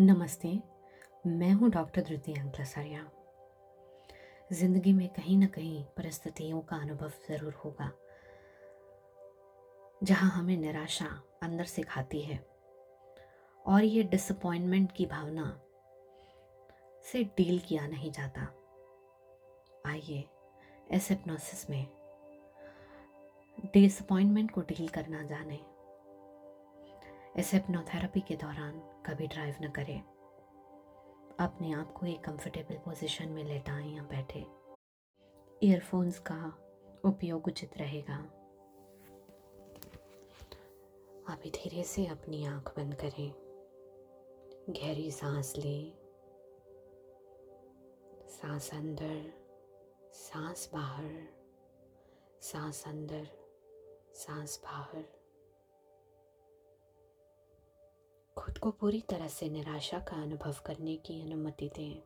नमस्ते, मैं हूँ डॉक्टर धृति अंकलसरिया। ज़िंदगी में कहीं ना कहीं परिस्थितियों का अनुभव ज़रूर होगा, जहाँ हमें निराशा अंदर से खाती है और ये डिसअपॉइंटमेंट की भावना से डील किया नहीं जाता। आइए, इस हिप्नोसिस में डिसअपॉइंटमेंट को डील करना जाने। इस हिप्नोथेरेपी के दौरान कभी ड्राइव न करें। अपने आप को एक कंफर्टेबल पोजीशन में लेटाएँ या बैठे। ईयरफोन्स का उपयोग उचित रहेगा। अभी धीरे से अपनी आँख बंद करें। गहरी सांस लें। सांस अंदर, सांस बाहर। सांस अंदर, सांस बाहर। खुद को पूरी तरह से निराशा का अनुभव करने की अनुमति दें।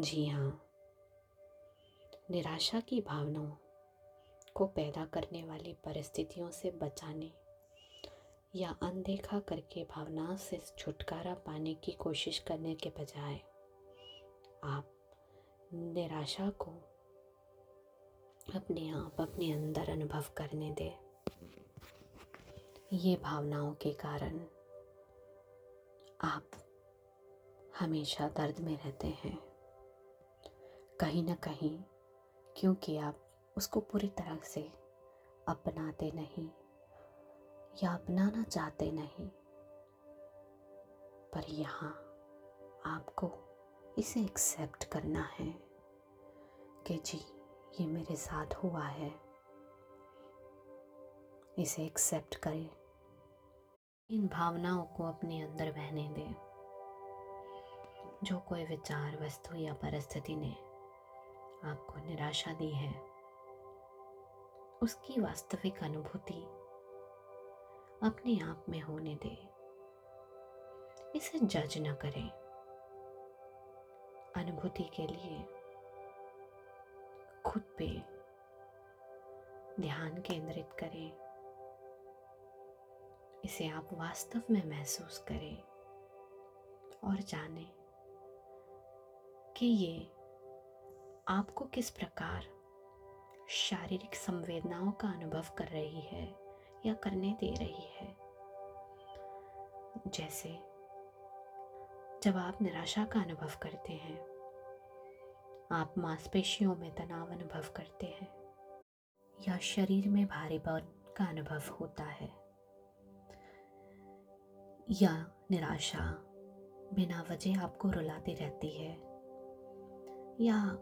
जी हाँ। निराशा की भावनाओं को पैदा करने वाली परिस्थितियों से बचाने या अनदेखा करके भावनाओं से छुटकारा पाने की कोशिश करने के बजाय आप निराशा को अपने आप, अपने अंदर अनुभव करने दें। ये भावनाओं के कारण आप हमेशा दर्द में रहते हैं। कहीं ना कहीं क्योंकि आप उसको पूरी तरह से अपनाते नहीं या अपनाना चाहते नहीं, पर यहाँ आपको इसे एक्सेप्ट करना है कि जी, ये मेरे साथ हुआ है। इसे एक्सेप्ट करें। इन भावनाओं को अपने अंदर बहने दें। जो कोई विचार, वस्तु या परिस्थिति ने आपको निराशा दी है, उसकी वास्तविक अनुभूति अपने आप में होने दें। इसे जज न करें। अनुभूति के लिए खुद पे ध्यान केंद्रित करें। इसे आप वास्तव में महसूस करें और जानें कि ये आपको किस प्रकार शारीरिक संवेदनाओं का अनुभव कर रही है या करने दे रही है। जैसे, जब आप निराशा का अनुभव करते हैं, आप मांसपेशियों में तनाव अनुभव करते हैं, या शरीर में भारीपन का अनुभव होता है। या निराशा बिना वजह आपको रुलाती रहती है। या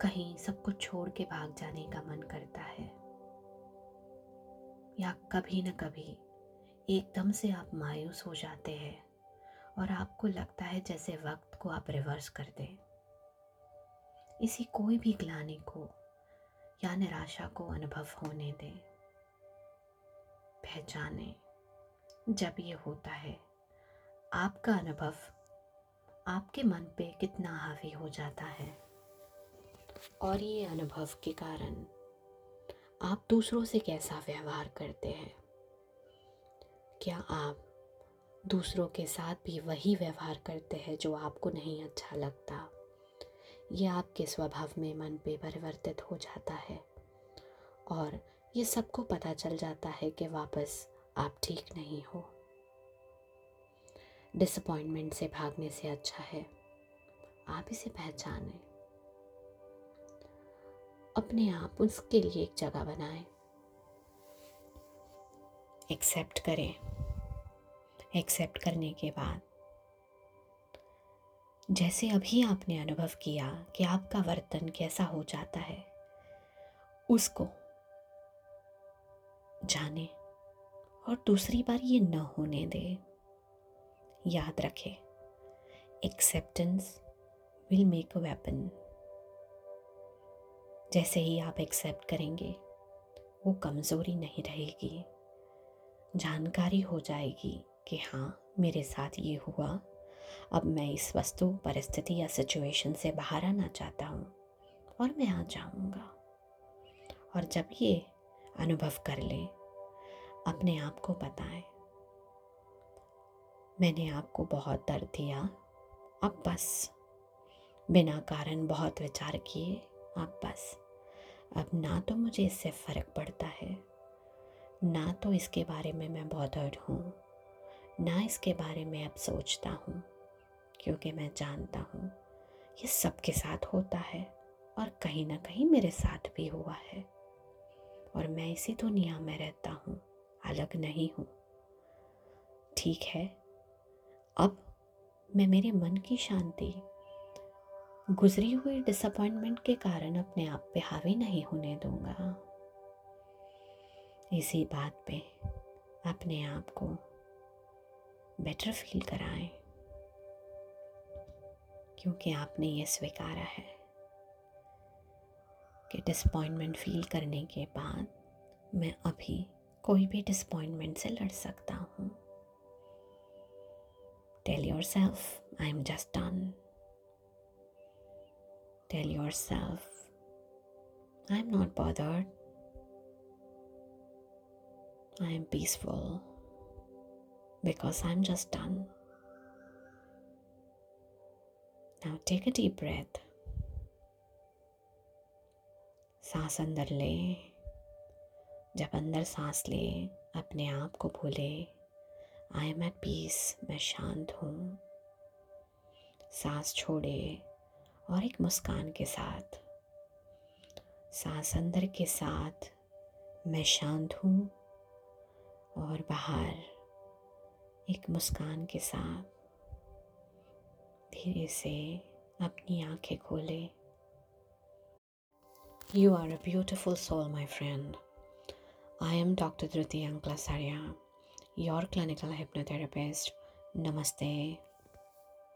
कहीं सब कुछ छोड़ के भाग जाने का मन करता है। या कभी न कभी एकदम से आप मायूस हो जाते हैं और आपको लगता है जैसे वक्त को आप रिवर्स कर दें। इसी कोई भी ग्लानी को या निराशा को अनुभव होने दें। पहचाने जब ये होता है। आपका अनुभव आपके मन पे कितना हावी हो जाता है? और ये अनुभव के कारण आप दूसरों से कैसा व्यवहार करते हैं? क्या आप दूसरों के साथ भी वही व्यवहार करते हैं जो आपको नहीं अच्छा लगता? ये आपके स्वभाव में मन पे परिवर्तित हो जाता है और ये सबको पता चल जाता है कि वापस आप ठीक नहीं हो। डिसअपॉइंटमेंट से भागने से अच्छा है। आप इसे पहचानें। अपने आप उसके लिए एक जगह बनाएँ। एक्सेप्ट करें। एक्सेप्ट करने के बाद। जैसे अभी आपने अनुभव किया कि आपका वर्तन कैसा हो जाता है, उसको जाने और दूसरी बार ये न होने दें। याद रखें। Acceptance will make a weapon जैसे ही आप एक्सेप्ट करेंगे, वो कमज़ोरी नहीं रहेगी। जानकारी हो जाएगी कि हाँ मेरे साथ ये हुआ। अब मैं इस वस्तु, परिस्थिति या सिचुएशन से बाहर आना चाहता हूँ और मैं आ जाऊँगा। और जब ये अनुभव कर लें, अपने आप को बताएँ। मैंने आपको बहुत दर्द दिया। अब बस। बिना कारण बहुत विचार किए अब बस। अब ना तो मुझे इससे फ़र्क पड़ता है। ना तो इसके बारे में मैं बहुत बॉदर्ड हूँ। ना इसके बारे में अब सोचता हूँ, क्योंकि मैं जानता हूँ ये सबके साथ होता है और कहीं ना कहीं मेरे साथ भी हुआ है। और मैं इसी दुनिया में रहता हूँ, अलग नहीं हूँ। ठीक है? अब मैं मेरे मन की शांति, गुजरी हुई डिसअपॉइंटमेंट के कारण अपने आप पे हावी नहीं होने दूँगा। इसी बात पे अपने आप को बेटर फील कराएँ, क्योंकि आपने ये स्वीकारा है कि डिसअपॉइंटमेंट फील करने के बाद मैं अभी कोई भी डिसअपॉइंटमेंट से लड़ सकता हूँ। Tell yourself, I'm just done. Tell yourself, I'm not bothered. I am peaceful because I'm just done. Now take a deep breath. सांस अंदर ले जब अंदर सांस ले अपने आप को भूले आई एम एट पीस मैं शांत हूँ। सांस छोड़े और एक मुस्कान के साथ। सांस अंदर के साथ मैं शांत हूँ और बाहर एक मुस्कान के साथ धीरे से अपनी आँखें खोले। You are a beautiful soul my friend I am doctor Dhriti अंकलासार्या your clinical hypnotherapist. Namaste.